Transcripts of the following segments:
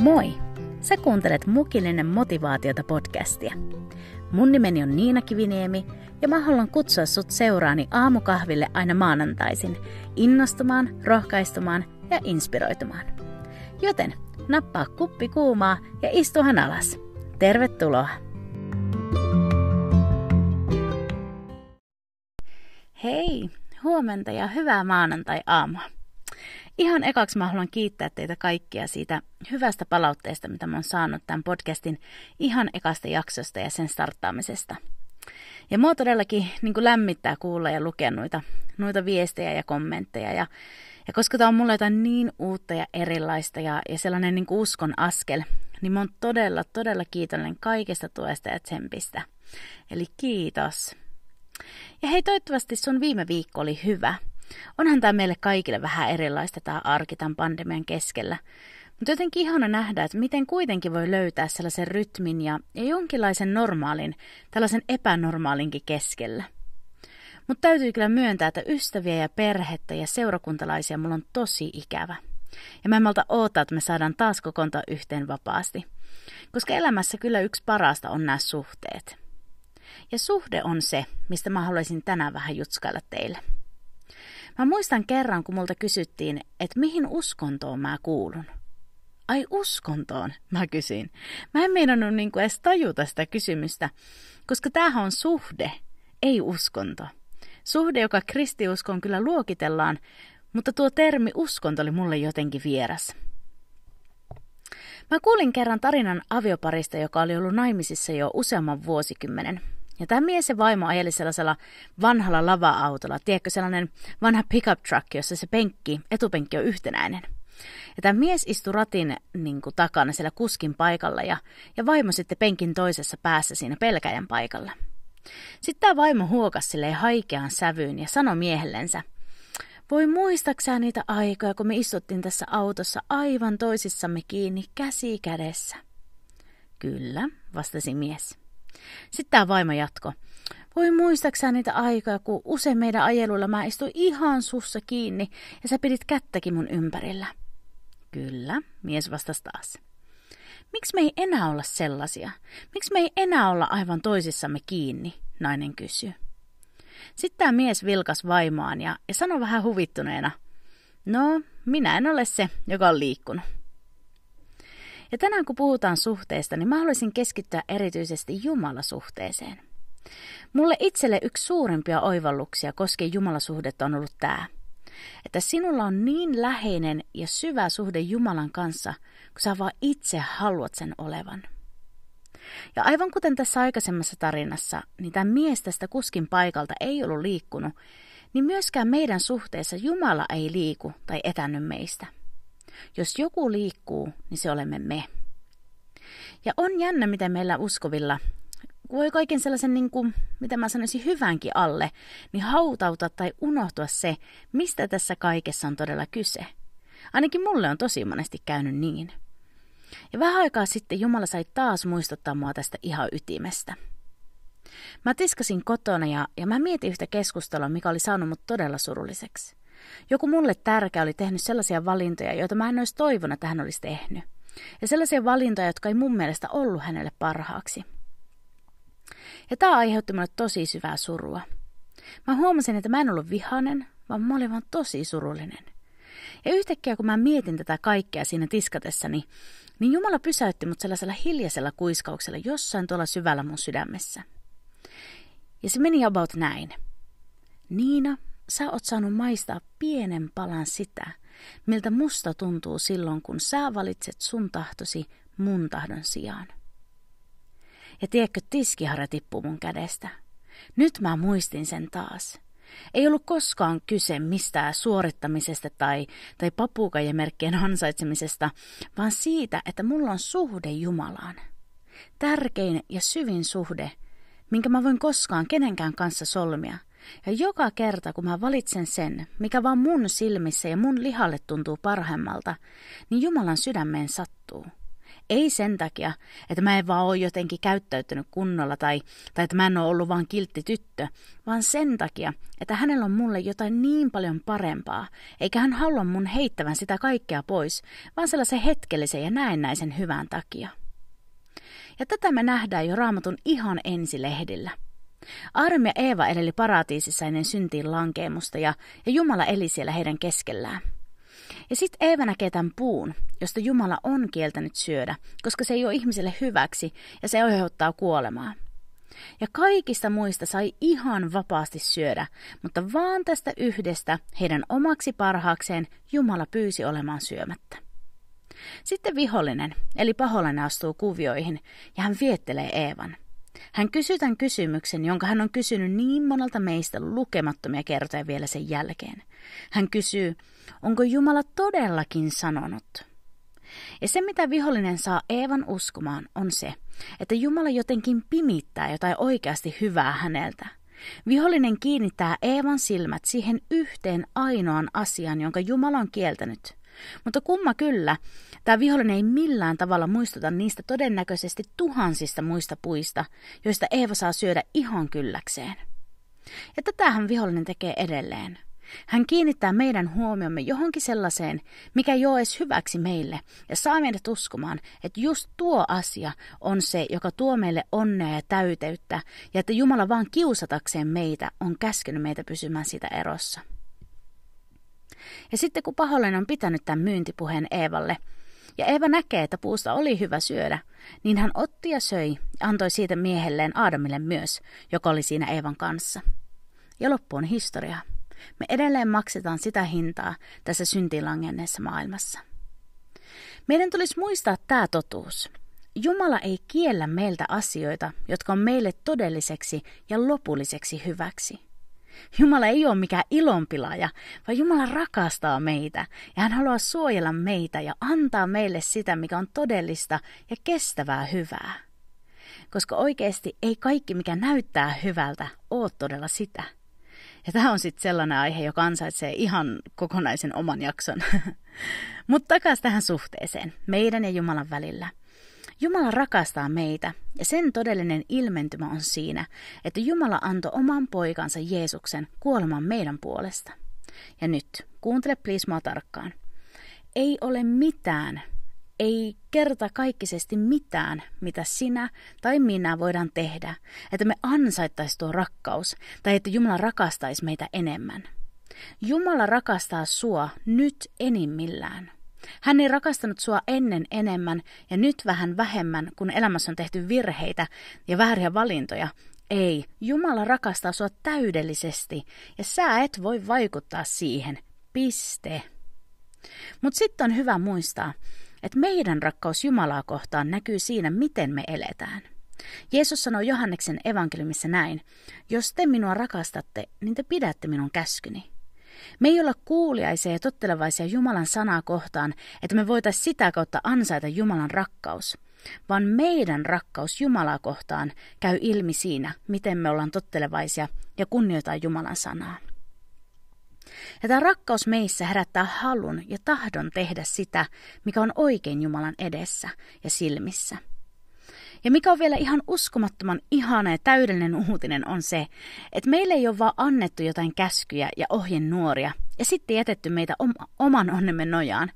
Moi! Sä kuuntelet Mukillinen motivaatiota podcastia. Mun nimeni on Niina Kiviniemi ja mä haluan kutsua sut seuraani aamukahville aina maanantaisin innostumaan, rohkaistumaan ja inspiroitumaan. Joten nappaa kuppi kuumaa ja istuhan alas. Tervetuloa! Hei, huomenta ja hyvää maanantai-aamua. Ihan ekaksi mä haluan kiittää teitä kaikkia siitä hyvästä palautteesta, mitä mä oon saanut tämän podcastin ihan ekasta jaksosta ja sen starttaamisesta. Ja mua todellakin niin kuin lämmittää kuulla ja lukea noita, noita viestejä ja kommentteja. Ja, ja koska tämä on mulle jotain niin uutta ja erilaista ja, ja sellainen niin kuin uskon askel, niin mä oon todella, todella kiitollinen kaikesta tuesta ja tsempistä. Eli kiitos. Ja hei, toivottavasti sun viime viikko oli hyvä – Onhan tämä meille kaikille vähän erilaista tämä arki tämän pandemian keskellä. Mutta jotenkin ihana nähdä, että miten kuitenkin voi löytää sellaisen rytmin ja, ja jonkinlaisen normaalin, tällaisen epänormaalinkin keskellä. Mutta täytyy kyllä myöntää, että ystäviä ja perhettä ja seurakuntalaisia mulla on tosi ikävä. Ja mä en malta oottaa, että me saadaan taas kokoontua yhteen vapaasti. Koska elämässä kyllä yksi parasta on nämä suhteet. Ja suhde on se, mistä mä haluaisin tänään vähän jutskailla teille. Mä muistan kerran, kun multa kysyttiin, että mihin uskontoon mä kuulun. Ai uskontoon, mä kysyin. Mä en meinannut niin kuin edes tajuta sitä kysymystä, koska tämähän on suhde, ei uskonto. Suhde, joka kristiuskon kyllä luokitellaan, mutta tuo termi uskonto oli mulle jotenkin vieras. Mä kuulin kerran tarinan avioparista, joka oli ollut naimisissa jo useamman vuosikymmenen. Ja tämä mies ja vaimo ajeli sellaisella vanhalla lava-autolla, tiedätkö sellainen vanha pickup truck, jossa se penkki, etupenkki on yhtenäinen. Ja tämä mies istui ratin niin kuin, takana siellä kuskin paikalla ja, ja vaimo sitten penkin toisessa päässä siinä pelkäjän paikalla. Sitten tämä vaimo huokasi silleen haikeaan sävyyn ja sanoi miehellensä, voi muistaksää niitä aikoja, kun me istuttiin tässä autossa aivan toisissamme kiinni käsi kädessä? Kyllä, vastasi mies. Sitten tämä vaimo jatko. Voi muistaksä niitä aikoja, kun usein meidän ajeluilla mä istuin ihan sussa kiinni ja sä pidit kättäkin mun ympärillä. Kyllä, mies vastasi taas. Miksi me ei enää olla sellaisia? Miksi me ei enää olla aivan toisissamme kiinni? Nainen kysyi. Sitten tämä mies vilkas vaimoaan ja, ja sanoi vähän huvittuneena. No, minä en ole se, joka on liikkunut. Ja tänään kun puhutaan suhteesta, niin mä haluaisin keskittyä erityisesti Jumalasuhteeseen. Mulle itselle yksi suurimpia oivalluksia koskien Jumalasuhdetta on ollut tämä, että sinulla on niin läheinen ja syvä suhde Jumalan kanssa, kun sä vaan itse haluat sen olevan. Ja aivan kuten tässä aikaisemmassa tarinassa, niin tämä mies tästä kuskin paikalta ei ollut liikkunut, niin myöskään meidän suhteessa Jumala ei liiku tai etänny meistä – jos joku liikkuu, niin se olemme me. Ja on jännä, miten meillä uskovilla voi kaiken sellaisen, niin kuin, mitä mä sanoisin, hyvänkin alle, niin hautauta tai unohtua se, mistä tässä kaikessa on todella kyse. Ainakin mulle on tosi monesti käynyt niin. Ja vähän aikaa sitten Jumala sai taas muistuttaa mua tästä ihan ytimestä. Mä tiskasin kotona ja, ja mä mietin yhtä keskustelua, mikä oli saanut mut todella surulliseksi. Joku mulle tärkeä oli tehnyt sellaisia valintoja, joita mä en olisi toivonut, että hän olisi tehnyt. Ja sellaisia valintoja, jotka ei mun mielestä ollut hänelle parhaaksi. Ja tämä aiheutti mulle tosi syvää surua. Mä huomasin, että mä en ollut vihanen, vaan mä olin vaan tosi surullinen. Ja yhtäkkiä kun mä mietin tätä kaikkea siinä tiskatessani, niin Jumala pysäytti mut sellaisella hiljaisella kuiskauksella jossain tuolla syvällä mun sydämessä. Ja se meni about näin. Niina, sä oot saanut maistaa pienen palan sitä, miltä musta tuntuu silloin, kun sä valitset sun tahtosi mun tahdon sijaan. Ja tiedätkö, tiskiharja tippuu mun kädestä. Nyt mä muistin sen taas. Ei ollut koskaan kyse mistään suorittamisesta tai, tai papukajamerkkien ansaitsemisesta, vaan siitä, että mulla on suhde Jumalaan. Tärkein ja syvin suhde, minkä mä voin koskaan kenenkään kanssa solmia – ja joka kerta, kun mä valitsen sen, mikä vaan mun silmissä ja mun lihalle tuntuu parhaimmalta, niin Jumalan sydämeen sattuu. Ei sen takia, että mä en vaan ole jotenkin käyttäytynyt kunnolla tai, tai että mä en ole ollut vaan kiltti tyttö, vaan sen takia, että hänellä on mulle jotain niin paljon parempaa, eikä hän halua mun heittävän sitä kaikkea pois, vaan sellaisen hetkellisen ja näennäisen hyvän takia. Ja tätä me nähdään jo raamatun ihan ensilehdillä. Aadam ja Eeva eleli paratiisissa ennen syntiin lankeemusta ja, ja Jumala eli siellä heidän keskellään. Ja sitten Eeva näkee tämän puun, josta Jumala on kieltänyt syödä, koska se ei ole ihmiselle hyväksi ja se aiheuttaa kuolemaa. Ja kaikista muista sai ihan vapaasti syödä, mutta vaan tästä yhdestä heidän omaksi parhaakseen Jumala pyysi olemaan syömättä. Sitten vihollinen, eli paholainen astuu kuvioihin ja hän viettelee Eevan. Hän kysyy tämän kysymyksen, jonka hän on kysynyt niin monelta meistä lukemattomia kertoja vielä sen jälkeen. Hän kysyy, onko Jumala todellakin sanonut? Ja se, mitä vihollinen saa Eevan uskomaan, on se, että Jumala jotenkin pimittää jotain oikeasti hyvää häneltä. Vihollinen kiinnittää Eevan silmät siihen yhteen ainoan asian, jonka Jumala on kieltänyt. Mutta kumma kyllä, tämä vihollinen ei millään tavalla muistuta niistä todennäköisesti tuhansista muista puista, joista Eeva saa syödä ihan kylläkseen. Ja tätähän vihollinen tekee edelleen. Hän kiinnittää meidän huomiomme johonkin sellaiseen, mikä ei ole edes hyväksi meille, ja saa meidät uskomaan, että just tuo asia on se, joka tuo meille onnea ja täyteyttä, ja että Jumala vaan kiusatakseen meitä on käskenyt meitä pysymään siitä erossa. Ja sitten kun pahollinen on pitänyt tämän myyntipuheen Eevalle, ja Eeva näkee, että puusta oli hyvä syödä, niin hän otti ja söi ja antoi siitä miehelleen Aadamille myös, joka oli siinä Eevan kanssa. Ja loppu on historia. Me edelleen maksetaan sitä hintaa tässä syntilangenneessa maailmassa. Meidän tulisi muistaa tämä totuus. Jumala ei kiellä meiltä asioita, jotka on meille todelliseksi ja lopulliseksi hyväksi. Jumala ei ole mikään ilonpilaaja, vaan Jumala rakastaa meitä ja hän haluaa suojella meitä ja antaa meille sitä, mikä on todellista ja kestävää hyvää. Koska oikeasti ei kaikki, mikä näyttää hyvältä, ole todella sitä. Ja tämä on sitten sellainen aihe, joka ansaitsee ihan kokonaisen oman jakson. Mutta takaisin tähän suhteeseen, meidän ja Jumalan välillä. Jumala rakastaa meitä ja sen todellinen ilmentymä on siinä, että Jumala antoi oman poikansa Jeesuksen kuolemaan meidän puolesta. Ja nyt, kuuntele please mua tarkkaan. Ei ole mitään, ei kerta kaikkisesti mitään, mitä sinä tai minä voidaan tehdä, että me ansaittaisi tuo rakkaus tai että Jumala rakastaisi meitä enemmän. Jumala rakastaa sua nyt enimmillään. Hän ei rakastanut sua ennen enemmän ja nyt vähän vähemmän, kun elämässä on tehty virheitä ja vääriä valintoja. Ei, Jumala rakastaa sua täydellisesti ja sä et voi vaikuttaa siihen. Piste. Mutta sitten on hyvä muistaa, että meidän rakkaus Jumalaa kohtaan näkyy siinä, miten me eletään. Jeesus sanoi Johanneksen evankeliumissa näin, jos te minua rakastatte, niin te pidätte minun käskyni. Me ei olla kuuliaisia ja tottelevaisia Jumalan sanaa kohtaan, että me voitaisiin sitä kautta ansaita Jumalan rakkaus, vaan meidän rakkaus Jumalaa kohtaan käy ilmi siinä, miten me ollaan tottelevaisia ja kunnioitetaan Jumalan sanaa. Ja tämä rakkaus meissä herättää halun ja tahdon tehdä sitä, mikä on oikein Jumalan edessä ja silmissä – ja mikä on vielä ihan uskomattoman ihana ja täydellinen uutinen on se, että meille ei ole vaan annettu jotain käskyjä ja ohjenuoria ja sitten jätetty meitä oman onnemme nojaan.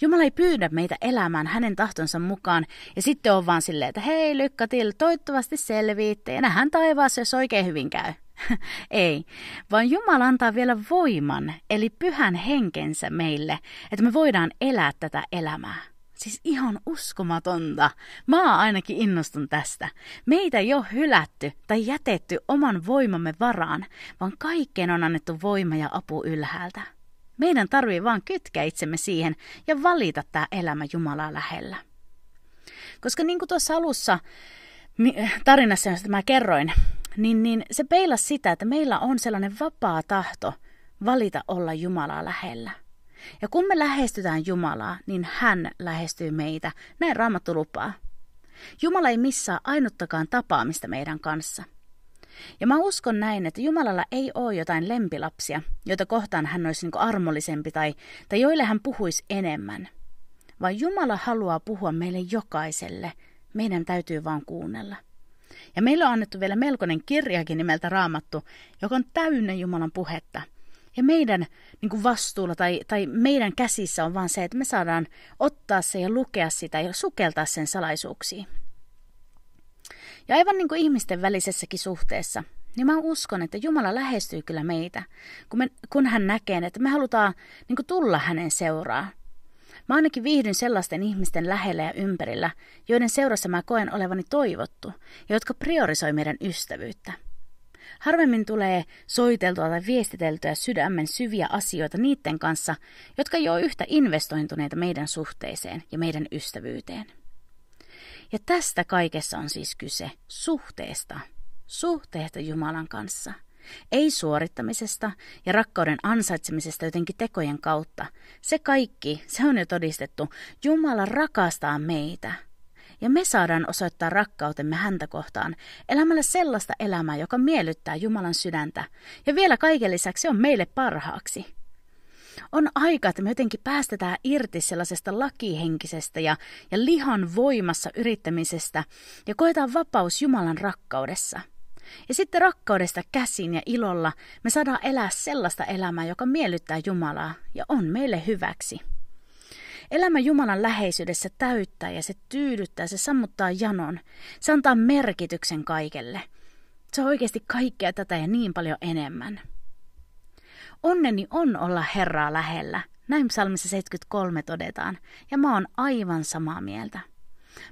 Jumala ei pyydä meitä elämään hänen tahtonsa mukaan ja sitten on vaan silleen, että hei lykkatil, toivottavasti selviitte ja nähdään taivaassa, jos oikein hyvin käy. ei, vaan Jumala antaa vielä voiman, eli pyhän henkensä meille, että me voidaan elää tätä elämää. Siis ihan uskomatonta. Mä ainakin innostun tästä. Meitä ei ole hylätty tai jätetty oman voimamme varaan, vaan kaikkeen on annettu voima ja apu ylhäältä. Meidän tarvii vaan kytkeä itsemme siihen ja valita tämä elämä Jumalaa lähellä. Koska niin kuin tuossa alussa tarinassa, josta mä kerroin, niin, niin se peilasi sitä, että meillä on sellainen vapaa tahto valita olla Jumalaa lähellä. Ja kun me lähestytään Jumalaa, niin hän lähestyy meitä. Näin Raamattu lupaa. Jumala ei missaa ainuttakaan tapaamista meidän kanssa. Ja mä uskon näin, että Jumalalla ei ole jotain lempilapsia, joita kohtaan hän olisi niin armollisempi tai, tai joille hän puhuisi enemmän. vaan Jumala haluaa puhua meille jokaiselle. Meidän täytyy vaan kuunnella. Ja meillä on annettu vielä melkoinen kirjakin nimeltä Raamattu, joka on täynnä Jumalan puhetta. Ja meidän niin kuin vastuulla tai, tai meidän käsissä on vaan se, että me saadaan ottaa se ja lukea sitä ja sukeltaa sen salaisuuksiin. Ja aivan niin kuin ihmisten välisessäkin suhteessa, niin mä uskon, että Jumala lähestyy kyllä meitä, kun, me, kun hän näkee, että me halutaan niin kuin tulla hänen seuraa. Mä ainakin viihdyn sellaisten ihmisten lähellä ja ympärillä, joiden seurassa mä koen olevani toivottu ja jotka priorisoi meidän ystävyyttä. Harvemmin tulee soiteltua tai viestiteltyä sydämen syviä asioita niiden kanssa, jotka jo yhtä investointuneita meidän suhteeseen ja meidän ystävyyteen. Ja tästä kaikessa on siis kyse suhteesta, suhteesta Jumalan kanssa. Ei suorittamisesta ja rakkauden ansaitsemisesta jotenkin tekojen kautta. Se kaikki, se on jo todistettu. Jumala rakastaa meitä. Ja me saadaan osoittaa rakkautemme häntä kohtaan elämällä sellaista elämää, joka miellyttää Jumalan sydäntä. Ja vielä kaiken lisäksi on meille parhaaksi. On aika, että me jotenkin päästetään irti sellaisesta lakihenkisestä ja, ja lihan voimassa yrittämisestä ja koetaan vapaus Jumalan rakkaudessa. Ja sitten rakkaudesta käsin ja ilolla me saadaan elää sellaista elämää, joka miellyttää Jumalaa ja on meille hyväksi. Elämä Jumalan läheisyydessä täyttää ja se tyydyttää, se sammuttaa janon. Se antaa merkityksen kaikelle. Se on oikeasti kaikkea tätä ja niin paljon enemmän. Onneni on olla Herraa lähellä. Näin psalmissa 73 todetaan, ja mä oon aivan samaa mieltä.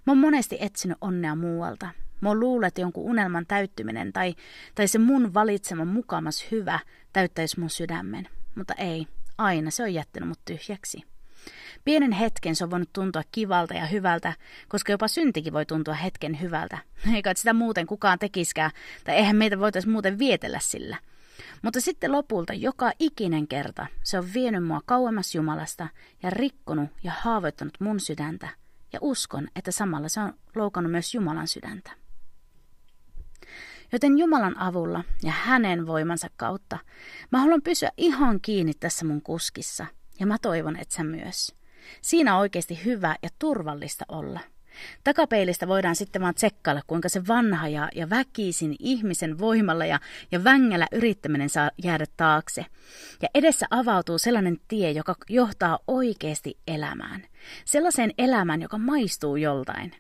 Mä oon monesti etsinyt onnea muualta. Mä oon luullut, että jonkun unelman täyttyminen tai, tai se mun valitsema mukamas hyvä täyttäisi mun sydämen. Mutta ei, aina se on jättänyt mut tyhjäksi. Pienen hetken se on voinut tuntua kivalta ja hyvältä, koska jopa syntikin voi tuntua hetken hyvältä. Eikä sitä muuten kukaan tekiskään, tai eihän meitä voitaisi muuten vietellä sillä – mutta sitten lopulta joka ikinen kerta se on vienyt mua kauemmas Jumalasta ja rikkonut ja haavoittanut mun sydäntä. Ja uskon, että samalla se on loukannut myös Jumalan sydäntä. Joten Jumalan avulla ja hänen voimansa kautta mä haluan pysyä ihan kiinni tässä mun kuskissa. Ja mä toivon, että sä myös. Siinä on oikeasti hyvä ja turvallista olla. Takapeilistä voidaan sitten vaan tsekkailla, kuinka se vanha ja, ja väkisin ihmisen voimalla ja, ja vängällä yrittäminen saa jäädä taakse. Ja edessä avautuu sellainen tie, joka johtaa oikeasti elämään. Sellaiseen elämään, joka maistuu joltain.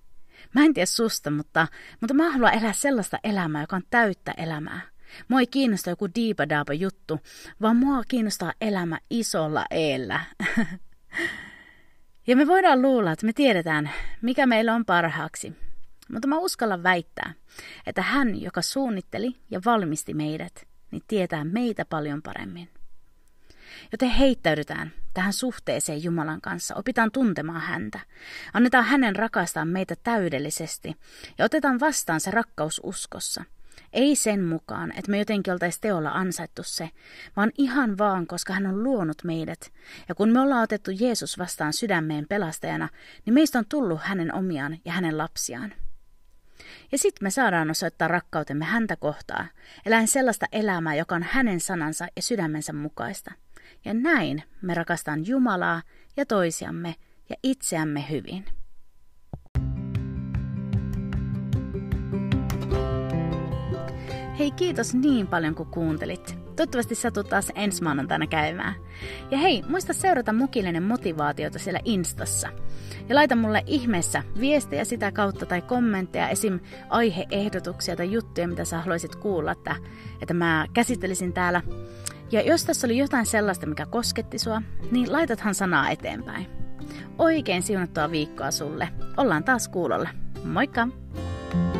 Mä en tiedä susta, mutta, mutta mä haluan elää sellaista elämää, joka on täyttä elämää. Mua ei kiinnosta joku diipa juttu, vaan mua kiinnostaa elämä isolla eellä. Ja me voidaan luulla, että me tiedetään, mikä meillä on parhaaksi. Mutta mä uskallan väittää, että hän, joka suunnitteli ja valmisti meidät, niin tietää meitä paljon paremmin. Joten heittäydytään tähän suhteeseen Jumalan kanssa, opitaan tuntemaan häntä, annetaan hänen rakastaa meitä täydellisesti ja otetaan vastaan se rakkaus uskossa – ei sen mukaan, että me jotenkin oltaisiin teolla ansaittu se, vaan ihan vaan, koska hän on luonut meidät. Ja kun me ollaan otettu Jeesus vastaan sydämeen pelastajana, niin meistä on tullut hänen omiaan ja hänen lapsiaan. Ja sitten me saadaan osoittaa rakkautemme häntä kohtaa, eläen sellaista elämää, joka on hänen sanansa ja sydämensä mukaista. Ja näin me rakastan Jumalaa ja toisiamme ja itseämme hyvin. Hei, kiitos niin paljon kun kuuntelit. Toivottavasti satut taas ensi maanantaina käymään. Ja hei, muista seurata mukillinen motivaatiota siellä Instassa. Ja laita mulle ihmeessä viestejä sitä kautta tai kommentteja, esim. aiheehdotuksia tai juttuja, mitä sä haluaisit kuulla, että, että mä käsittelisin täällä. Ja jos tässä oli jotain sellaista, mikä kosketti sua, niin laitathan sanaa eteenpäin. Oikein siunattua viikkoa sulle. Ollaan taas kuulolla. Moikka! thank you